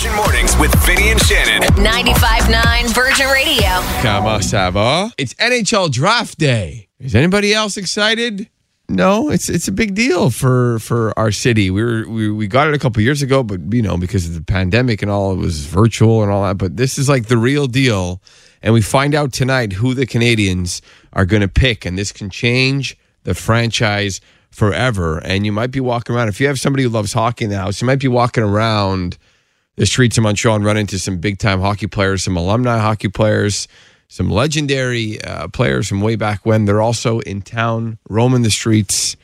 Virgin Mornings with Vinny and Shannon. 95.9 Virgin Radio. Comment ça va? It's NHL Draft Day. Is anybody else excited? No, it's it's a big deal for for our city. We were we, we got it a couple years ago, but you know because of the pandemic and all, it was virtual and all that. But this is like the real deal, and we find out tonight who the Canadiens are going to pick, and this can change the franchise forever. And you might be walking around if you have somebody who loves hockey in the house, you might be walking around the streets of Montreal and run into some big time hockey players, some alumni hockey players, some legendary uh, players from way back when. They're also in town, roaming the streets.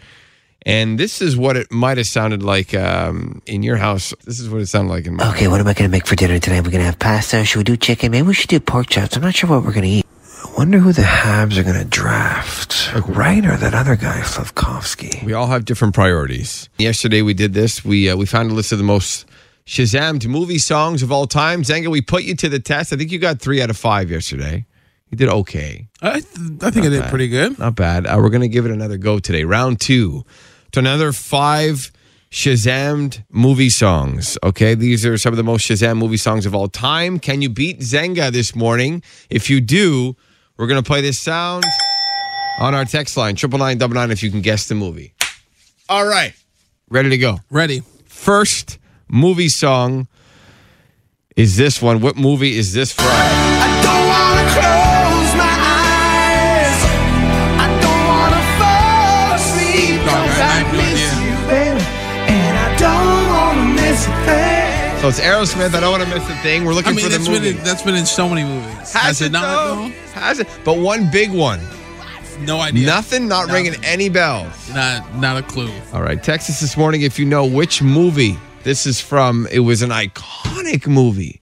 And this is what it might have sounded like um, in your house. This is what it sounded like in my Okay, what am I going to make for dinner tonight? We're going to have pasta. Should we do chicken? Maybe we should do pork chops. I'm not sure what we're going to eat. I wonder who the Habs are going to draft. Right or that other guy, Slavkovsky? We all have different priorities. Yesterday we did this. We uh, we found a list of the most Shazammed movie songs of all time. Zenga, we put you to the test. I think you got three out of five yesterday. You did okay. I, th- I think I did bad. pretty good. Not bad. Uh, we're going to give it another go today. Round two to another five Shazammed movie songs. Okay, these are some of the most Shazam movie songs of all time. Can you beat Zenga this morning? If you do, we're going to play this sound on our text line triple nine double nine. If you can guess the movie. All right, ready to go. Ready. First movie song is this one. What movie is this from? I don't wanna close my eyes. I don't wanna fall asleep. Dog, I- I have no idea. you, baby. And I don't wanna miss a thing. So it's Aerosmith. I don't want to miss a thing. We're looking I mean, for the that's movie. been in, that's been in so many movies. Has, it not? though? Has it? But one big one. No idea. Nothing. Not Nothing. ringing any bells. Not not a clue. All right. Text us this morning if you know which movie this is from. It was an iconic movie.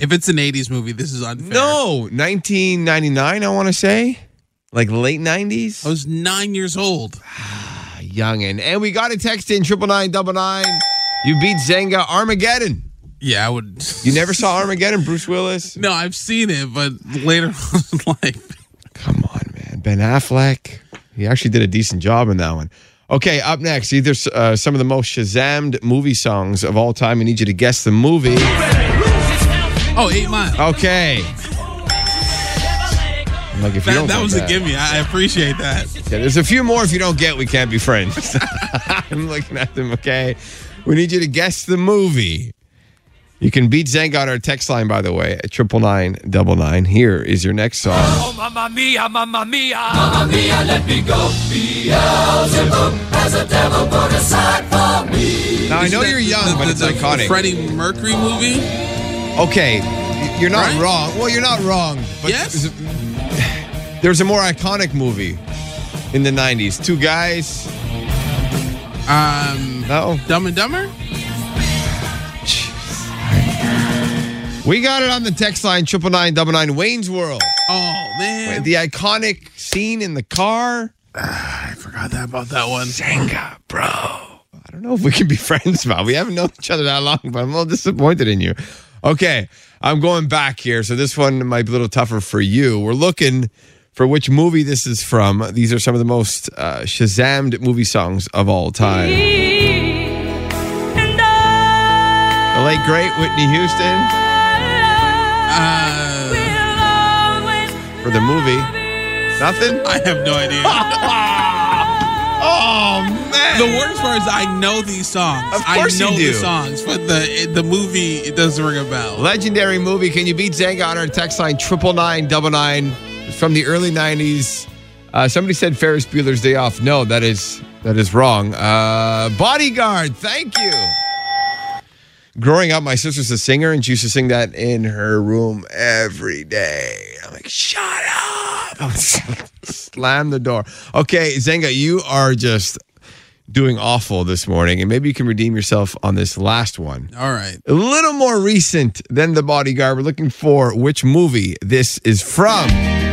If it's an '80s movie, this is unfair. No, 1999. I want to say, like late 90s. I was nine years old. youngin. And and we got a text in triple nine double nine. You beat Zenga Armageddon. Yeah, I would. You never saw Armageddon, Bruce Willis? No, I've seen it, but later on in life. Come on, man. Ben Affleck. He actually did a decent job in that one. Okay, up next, either uh, some of the most Shazammed movie songs of all time. I need you to guess the movie. Oh, Eight Mile. Okay. I'm like, if you that don't that was that- a gimme. I appreciate that. Yeah, there's a few more. If you don't get, we can't be friends. I'm looking at them. Okay, we need you to guess the movie. You can beat Zeng on our text line, by the way, at triple nine double nine. Here is your next song. Oh, mamma mia, mamma mia. Mamma mia, let me go. Beelzebub has a devil put aside for me. Now I know you're young, but it's the iconic. Freddie Mercury movie. Okay, you're not Right? wrong. Well, you're not wrong. But Yes? There's a more iconic movie in the '90s. Two guys. Um, No, Dumb and Dumber. We got it on the text line triple nine double nine. Wayne's World. Oh man, The iconic scene in the car. I forgot that about that one. Zenga, bro. I don't know if we can be friends, Bob. We haven't known each other that long, but I'm a little disappointed in you. Okay, I'm going back here. So this one might be a little tougher for you. We're looking for which movie this is from. These are some of the most uh, Shazammed movie songs of all time. The late, great Whitney Houston Uh, for the movie. Nothing? I have no idea. Oh, man. the worst part is I know these songs. Of course I know you do. the songs, but the the movie it doesn't ring a bell. Legendary movie. Can you beat Zenga on our text line triple nine double nine from the early nineties? Uh, somebody said Ferris Bueller's Day Off. No, that is that is wrong. Uh, Bodyguard. Thank you. Growing up, my sister's a singer, and she used to sing that in her room every day. I'm like, shut up! I would slam the door. Okay, Zenga, you are just doing awful this morning, and maybe you can redeem yourself on this last one All right. a little more recent than The Bodyguard. We're looking for which movie this is from.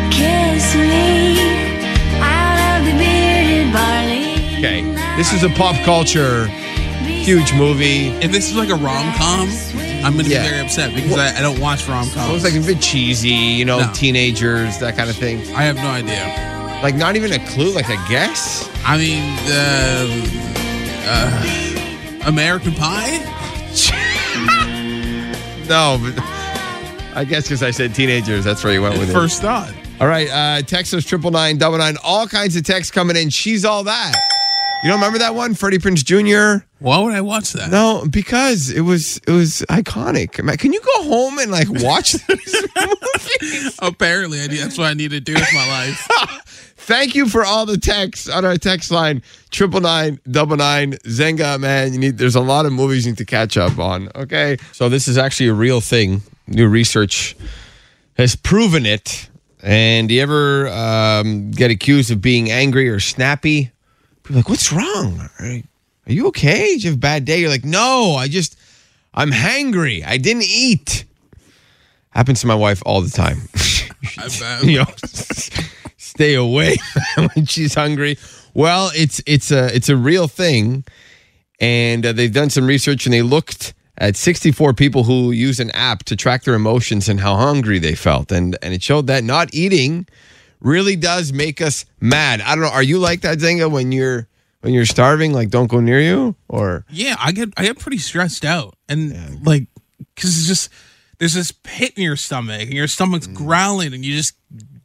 Kiss me out of the bearded barley. Okay, this is a pop culture huge movie. If this is like a rom com, I'm gonna Yeah. be very upset because I, I don't watch rom coms. It coms. was like a bit cheesy, you know, No. teenagers, that kind of thing. I have no idea. Like not even a clue, like a guess. I mean, uh, uh, American Pie. No, but I guess because I said teenagers, that's where you went with it. First thought. All right, uh, text us triple nine double nine. All kinds of texts coming in. She's all that. You don't remember that one, Freddie Prinze Jr. Why would I watch that? No, because it was it was iconic. Can you go home and like watch this movie? Apparently, I need, that's what I need to do with my life. Thank you for all the texts on our text line triple nine double nine Zenga. Man, you need. There's a lot of movies you need to catch up on. Okay, so this is actually a real thing. New research has proven it. And do you ever um, get accused of being angry or snappy? People like, what's wrong? Are, are you okay? Did you have a bad day? You're like, no, I just, I'm hangry. I didn't eat. Happens to my wife all the time. You know, stay away when she's hungry. Well, it's it's a it's a real thing, and uh, they've done some research and they looked at 64 people who use an app to track their emotions and how hungry they felt, and and it showed that not eating really does make us mad. I don't know. Are you like that, Zenga? When you're when you're starving, like don't go near you, or Yeah, I get I get pretty stressed out, and like because it's just there's this pit in your stomach, and your stomach's mm. growling, and you just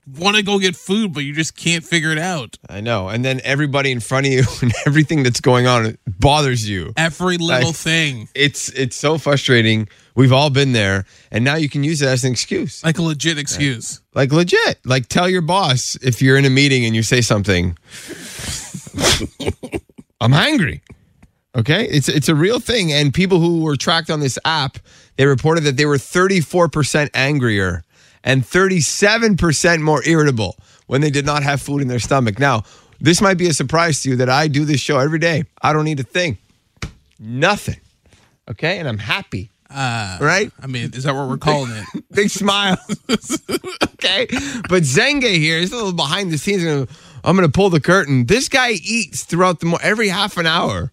want to go get food, but you just can't figure it out. I know. And then everybody in front of you and everything that's going on bothers you. Every little Like- thing, It's it's so frustrating. We've all been there, and now you can use it as an excuse. like a legit excuse. Like legit. Like tell your boss if you're in a meeting and you say something. I'm hungry. Okay? It's it's a real thing. And people who were tracked on this app, they reported that they were 34% angrier and 37% more irritable when they did not have food in their stomach. Now, this might be a surprise to you that I do this show every day. I don't need a thing. Nothing. Okay? And I'm happy. Uh, Right? I mean, is that what we're calling it? Big smile. okay. But Zenga here is a little behind the scenes. I'm going to pull the curtain. This guy eats throughout the mo- every half an hour.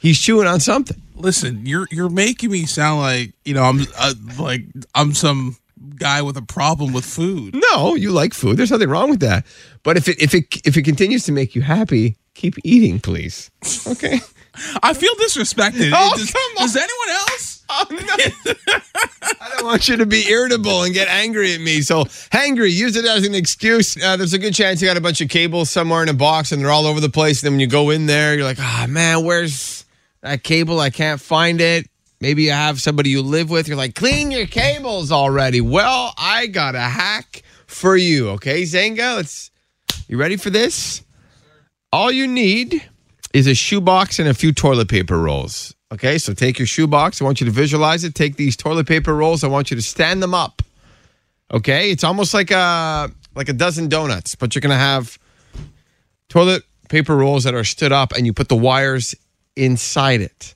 He's chewing on something. Listen, you're you're making me sound like you know I'm uh, like I'm some guy with a problem with food. No, you like food. There's nothing wrong with that. But if it if it if it continues to make you happy, keep eating, please. Okay. I feel disrespected. Oh, does, come on. does anyone else? Oh, no. I don't want you to be irritable and get angry at me. So, hangry, use it as an excuse. Uh, there's a good chance you got a bunch of cables somewhere in a box and they're all over the place. And then when you go in there, you're like, ah, man, where's that cable? I can't find it. Maybe you have somebody you live with. You're like, clean your cables already. Well, I got a hack for you. Okay, Zenga, let's. You ready for this? All you need is a shoebox and a few toilet paper rolls. Okay, so take your shoebox. I want you to visualize it. Take these toilet paper rolls. I want you to stand them up. Okay, it's almost like a like a dozen donuts, but you're gonna have toilet paper rolls that are stood up, and you put the wires inside it.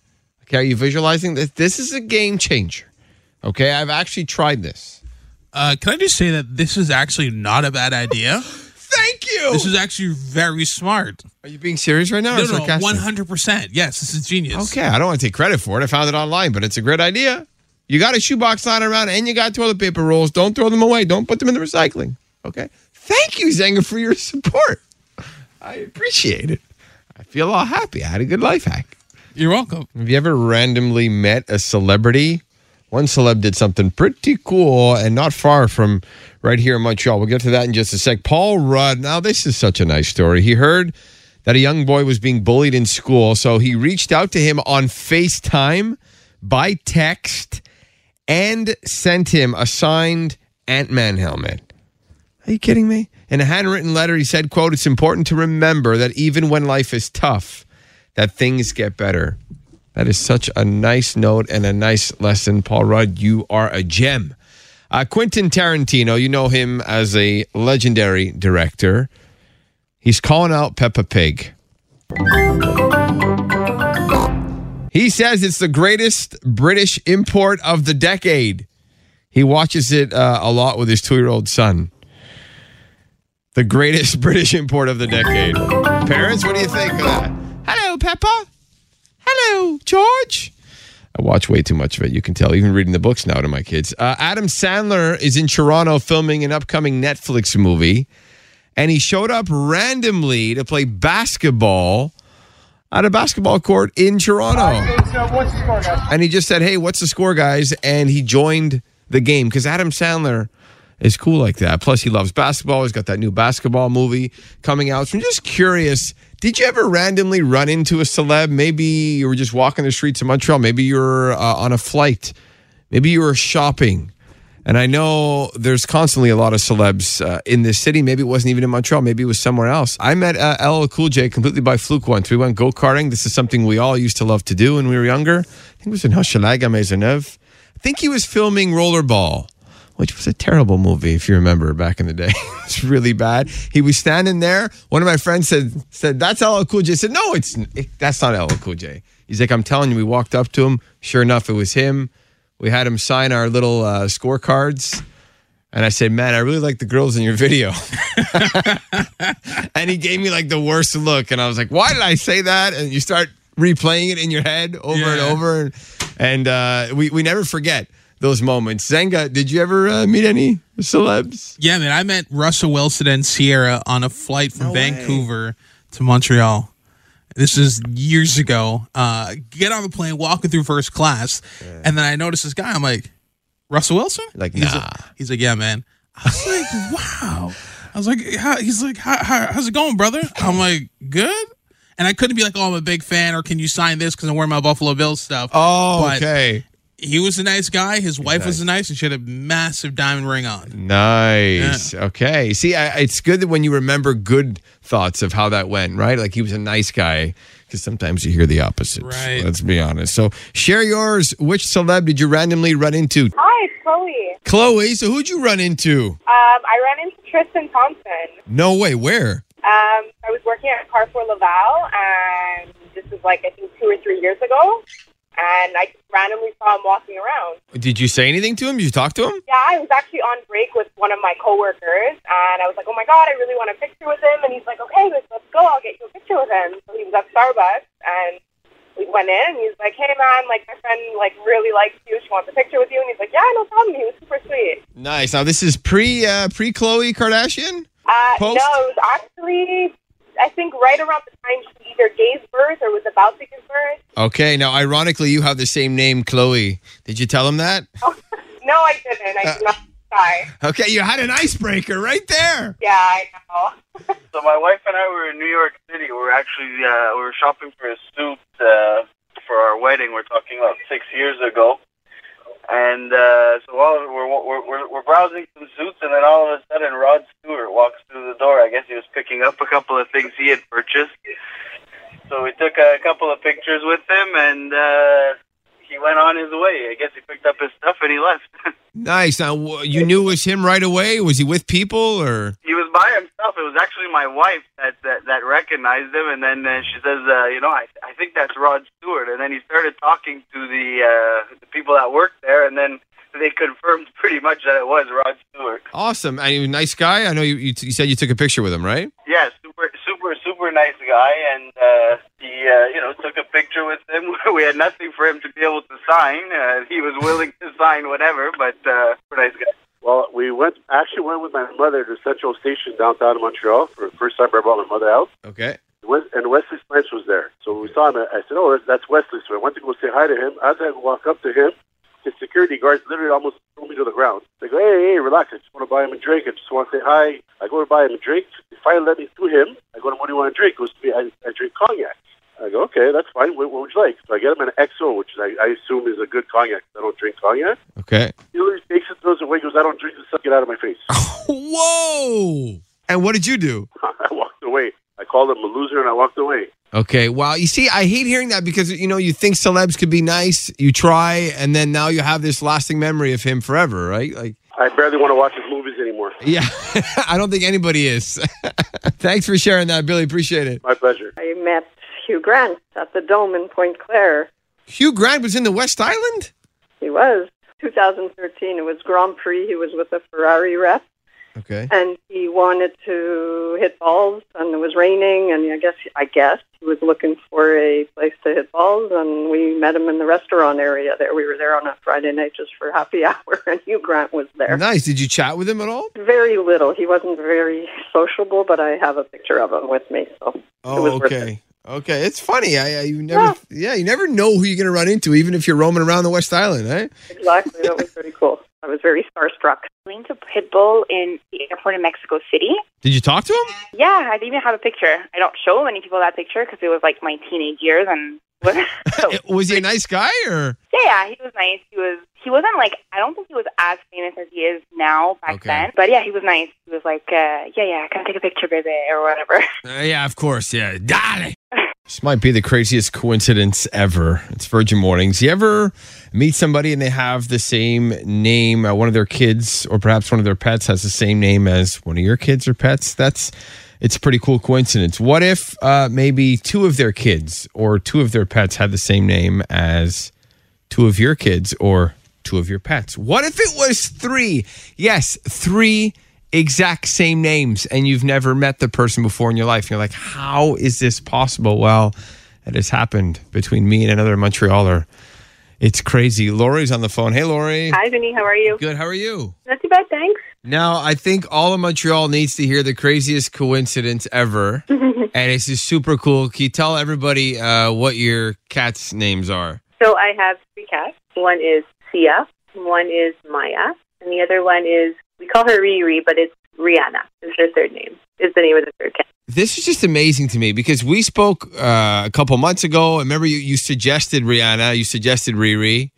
Okay, are you visualizing this? This is a game changer. Okay, I've actually tried this. Uh, can I just say that this is actually not a bad idea? Thank you. This is actually very smart. are you being serious right now? No, no, one hundred percent. Yes, this is genius. Okay, I don't want to take credit for it. I found it online, but it's a great idea. You got a shoebox lying around and you got toilet paper rolls. Don't throw them away. Don't put them in the recycling. Okay. Thank you, Zenga, for your support. I appreciate it. I feel all happy. I had a good life hack. You're welcome. Have you ever randomly met a celebrity? One celeb did something pretty cool and not far from right here in Montreal. We'll get to that in just a sec. Paul Rudd. Now, this is such a nice story. He heard that a young boy was being bullied in school, so he reached out to him on FaceTime by text and sent him a signed Ant Man helmet. Are you kidding me? In a handwritten letter, he said, quote, it's important to remember that even when life is tough, that things get better. That is such a nice note and a nice lesson. Paul Rudd, you are a gem. Uh, Quentin Tarantino, you know him as a legendary director. He's calling out Peppa Pig. He says it's the greatest British import of the decade. He watches it uh, a lot with his two year old son. The greatest British import of the decade. Parents, what do you think of that? Hello, Peppa. Hello, George. I watch way too much of it. You can tell, even reading the books now to my kids. Uh, Adam Sandler is in Toronto filming an upcoming Netflix movie, and he showed up randomly to play basketball at a basketball court in Toronto. And he just said, Hey, what's the score, guys? And he joined the game because Adam Sandler is cool like that. Plus, he loves basketball. He's got that new basketball movie coming out. So I'm just curious did you ever randomly run into a celeb? Maybe you were just walking the streets of Montreal. Maybe you were uh, on a flight. Maybe you were shopping. And I know there's constantly a lot of celebs uh, in this city. Maybe it wasn't even in Montreal. Maybe it was somewhere else. I met uh, LL Cool J completely by fluke once. We went go karting. This is something we all used to love to do when we were younger. I think it was in Hochelaga Maisonneuve. I think he was filming Rollerball, which was a terrible movie if you remember back in the day. it's really bad. He was standing there. One of my friends said, "said That's LL Cool J." I said, "No, it's it, that's not LL Cool J." He's like, "I'm telling you." We walked up to him. Sure enough, it was him. We had him sign our little uh, scorecards. And I said, man, I really like the girls in your video. and he gave me like the worst look. And I was like, why did I say that? And you start replaying it in your head over and over. And, and uh, we, we never forget those moments. Zenga, did you ever uh, meet any celebs? Yeah, man. I met Russell Wilson and Ciara on a flight from No way. Vancouver to Montreal. This is years ago. Uh, get on the plane, walking through first class, and then I noticed this guy. I'm like, Russell Wilson? Like, he's nah. like, he's like, yeah, man. I was like, wow. I was like, how, he's like, how, how, how's it going, brother? I'm like, good. And I couldn't be like, oh, I'm a big fan, or can you sign this because I'm wearing my Buffalo Bills stuff. Oh, But okay. He was a nice guy. His wife was nice, and she had a massive diamond ring on. Nice. Okay. See, I, it's good that when you remember good thoughts of how that went, right? Like he was a nice guy. Because sometimes you hear the opposite. Right. Let's be honest. So share yours. Which celeb did you randomly run into? Hi, it's Chloe. Chloe. So who'd you run into? Um, I ran into Tristan Thompson. No way. Where? Um, I was working at Carrefour Laval, and this was like I think two or three years ago. And I just randomly saw him walking around. Did you say anything to him? Did you talk to him? Yeah, I was actually on break with one of my coworkers, and I was like, "Oh my god, I really want a picture with him." And he's like, "Okay, let's, let's go. I'll get you a picture with him." So he was at Starbucks, and we went in, and he was like, "Hey man, like my friend like really likes you. She wants a picture with you." And he's like, "Yeah, no problem." He was super sweet. Nice. Now this is pre uh, pre Khloe Kardashian. Uh, Post? no, it was actually, I think, right around the time she either gave birth or was about to give birth. Okay. Now, ironically, you have the same name, Chloe. Did you tell him that? No, I didn't. I did not try. Okay. You had an icebreaker right there. Yeah, I know. So my wife and I were in New York City. We were actually uh, we were shopping for a suit uh, for our wedding. We're talking about six years ago. And uh, so while we're, we're we're we're browsing some suits, and then all of a sudden Rod Stewart walks through the door. I guess he was picking up a couple of things he had purchased. So we took a couple of pictures with him, and uh, he went on his way. I guess he picked up his stuff and he left. Nice. Now you knew it was him right away. Was he with people or? he was by himself. It was actually my wife that that, that recognized him, and then uh, she says, uh, "You know, I I think that's Rod Stewart." And then he started talking to the uh, the people that worked there, and then they confirmed pretty much that it was Rod Stewart. Awesome. And he was a nice guy. I know you, you, you said you took a picture with him, right? Yeah, super super super nice guy, and uh, he uh, you know took a picture with him. we had nothing for him to be able to sign. Uh, he was willing to sign whatever, but uh, super nice guy. Well, we went actually went with my mother to Central Station downtown in Montreal for the first time I brought my mother out. Okay. And Wesley Snipes was there. So we saw him. I said, "Oh, that's- that's Wesley." So I went to go say hi to him. As I walk up to him, his security guards literally almost threw me to the ground. They go, "Hey, hey, relax! I just want to buy him a drink. I just want to say hi." I go to buy him a drink. They finally let me through him. I go to him, "What do you want to drink?" He goes "I, I drink cognac." I go, "Okay, that's fine. What, what would you like?" So I get him an XO, which I, I assume is a good cognac. I don't drink cognac. Okay. He literally takes it, throws it away, goes, I don't drink this stuff, get out of my face. Whoa. And what did you do? I walked away. I called him a loser and I walked away. Okay. Well, you see, I hate hearing that because, you know, you think celebs could be nice, you try, and then now you have this lasting memory of him forever, right? Like, I barely want to watch his movies anymore. yeah, I don't think anybody is. Thanks for sharing that, Billy. Appreciate it. My pleasure. I met Hugh Grant at the Dome in Pointe-Claire. Hugh Grant was in the West Island? He was 2013. It was Grand Prix. He was with a Ferrari rep, Okay. and he wanted to hit balls, and it was raining, and I guess I guess he was looking for a place to hit balls, and we met him in the restaurant area. There, we were there on a Friday night just for happy hour, and Hugh Grant was there. Nice. Did you chat with him at all? Very little. He wasn't very sociable, but I have a picture of him with me, so it Oh, was worth okay. Okay, it's funny. I, I you never, yeah, you never know who you're going to run into, even if you're roaming around the West Island, right? Exactly. That was pretty cool. I was very starstruck. Going to Pitbull in the airport in Mexico City. Did you talk to him? Yeah, I didn't even have a picture. I don't show many people that picture because it was like my teenage years, and so, Was he a nice guy or? yeah, yeah, he was nice. He was. He wasn't like. I don't think he was as famous as he is now back Okay. then. But yeah, he was nice. He was like, uh, yeah, yeah, can I take a picture, baby, or whatever. Uh, yeah, of course. Yeah, Dale. This might be the craziest coincidence ever. It's Virgin Mornings. You ever meet somebody and they have the same name? Uh, one of their kids, or perhaps one of their pets, has the same name as one of your kids or pets. That's it's a pretty cool coincidence. What if uh, maybe two of their kids or two of their pets had the same name as two of your kids or two of your pets? What if it was three? Yes, three exact same names, and you've never met the person before in your life. You're like, how is this possible? Well, it has happened between me and another Montrealer. It's crazy. Lori's on the phone. Hey, Lori. Hi, Vinny. How are you? Good. How are you? Not too bad, thanks. Now, I think all of Montreal needs to hear the craziest coincidence ever. and it's just super cool. Can you tell everybody uh, what your cats' names are? So I have three cats. One is Sia, one is Maya, and the other one is we call her Riri, but it's Rihanna. Is her third name. Is the name of the third cat. This is just amazing to me because we spoke uh, a couple months ago. I remember you, you suggested Rihanna, you suggested Riri.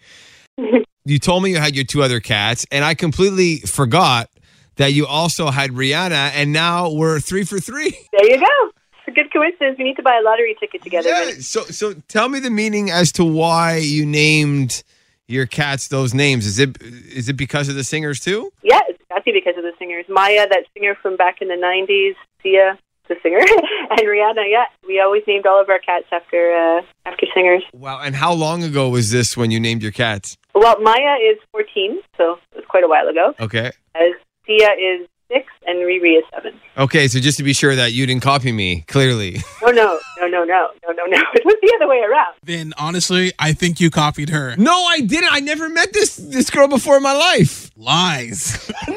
you told me you had your two other cats, and I completely forgot that you also had Rihanna, and now we're three for three. There you go. It's a good coincidence. We need to buy a lottery ticket together. Yeah, so so tell me the meaning as to why you named your cats those names. Is it is it because of the singers too? Yeah, it's be because of the singers. Maya, that singer from back in the 90s. Sia, the singer. and Rihanna, yeah. We always named all of our cats after uh, after singers. Wow, and how long ago was this when you named your cats? Well, Maya is 14, so it was quite a while ago. Okay. As Sia is 6 and Riri is 7. Okay, so just to be sure that you didn't copy me, clearly. Oh, no, no, no, no, no, no, no. It was the other way around. Then honestly, I think you copied her. No, I didn't. I never met this this girl before in my life. Lies. no.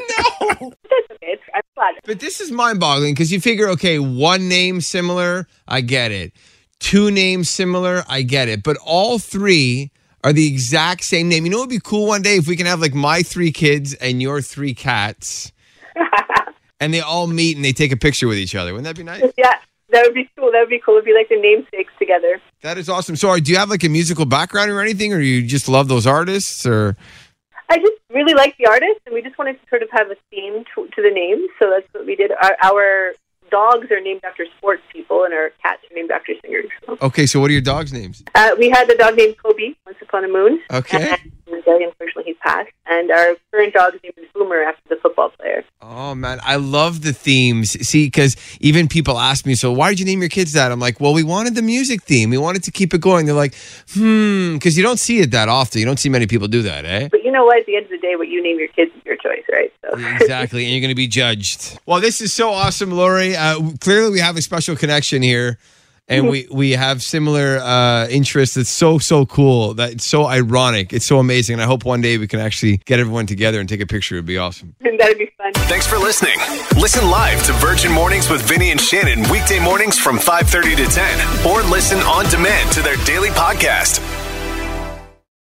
That's okay. It's, I'm glad. But this is mind-boggling because you figure, okay, one name similar, I get it. Two names similar, I get it. But all three are the exact same name. You know, it'd be cool one day if we can have like my three kids and your three cats, and they all meet and they take a picture with each other. Wouldn't that be nice? Yeah, that would be cool. That would be cool. It'd be like the namesakes together. That is awesome. So, do you have like a musical background or anything, or you just love those artists, or? I just really like the artist, and we just wanted to sort of have a theme to, to the name, so that's what we did. Our, our dogs are named after sports people, and our cats are named after singers. Okay, so what are your dogs' names? Uh, we had a dog named Kobe once upon a moon. Okay. And uh, unfortunately, he's passed. And our current dog's name is Boomer after the football player. Oh man, I love the themes. See, because even people ask me, so why did you name your kids that? I'm like, well, we wanted the music theme. We wanted to keep it going. They're like, hmm, because you don't see it that often. You don't see many people do that, eh? But you know what? At the end of the day, what you name your kids is your choice, right? So exactly, and you're going to be judged. Well, this is so awesome, Lori. Uh, clearly, we have a special connection here, and we we have similar uh, interests. It's so so cool. That it's so ironic. It's so amazing. And I hope one day we can actually get everyone together and take a picture. It'd be awesome. that'd be fun. Thanks for listening. Listen live to Virgin Mornings with Vinny and Shannon weekday mornings from 5:30 to 10 or listen on demand to their daily podcast.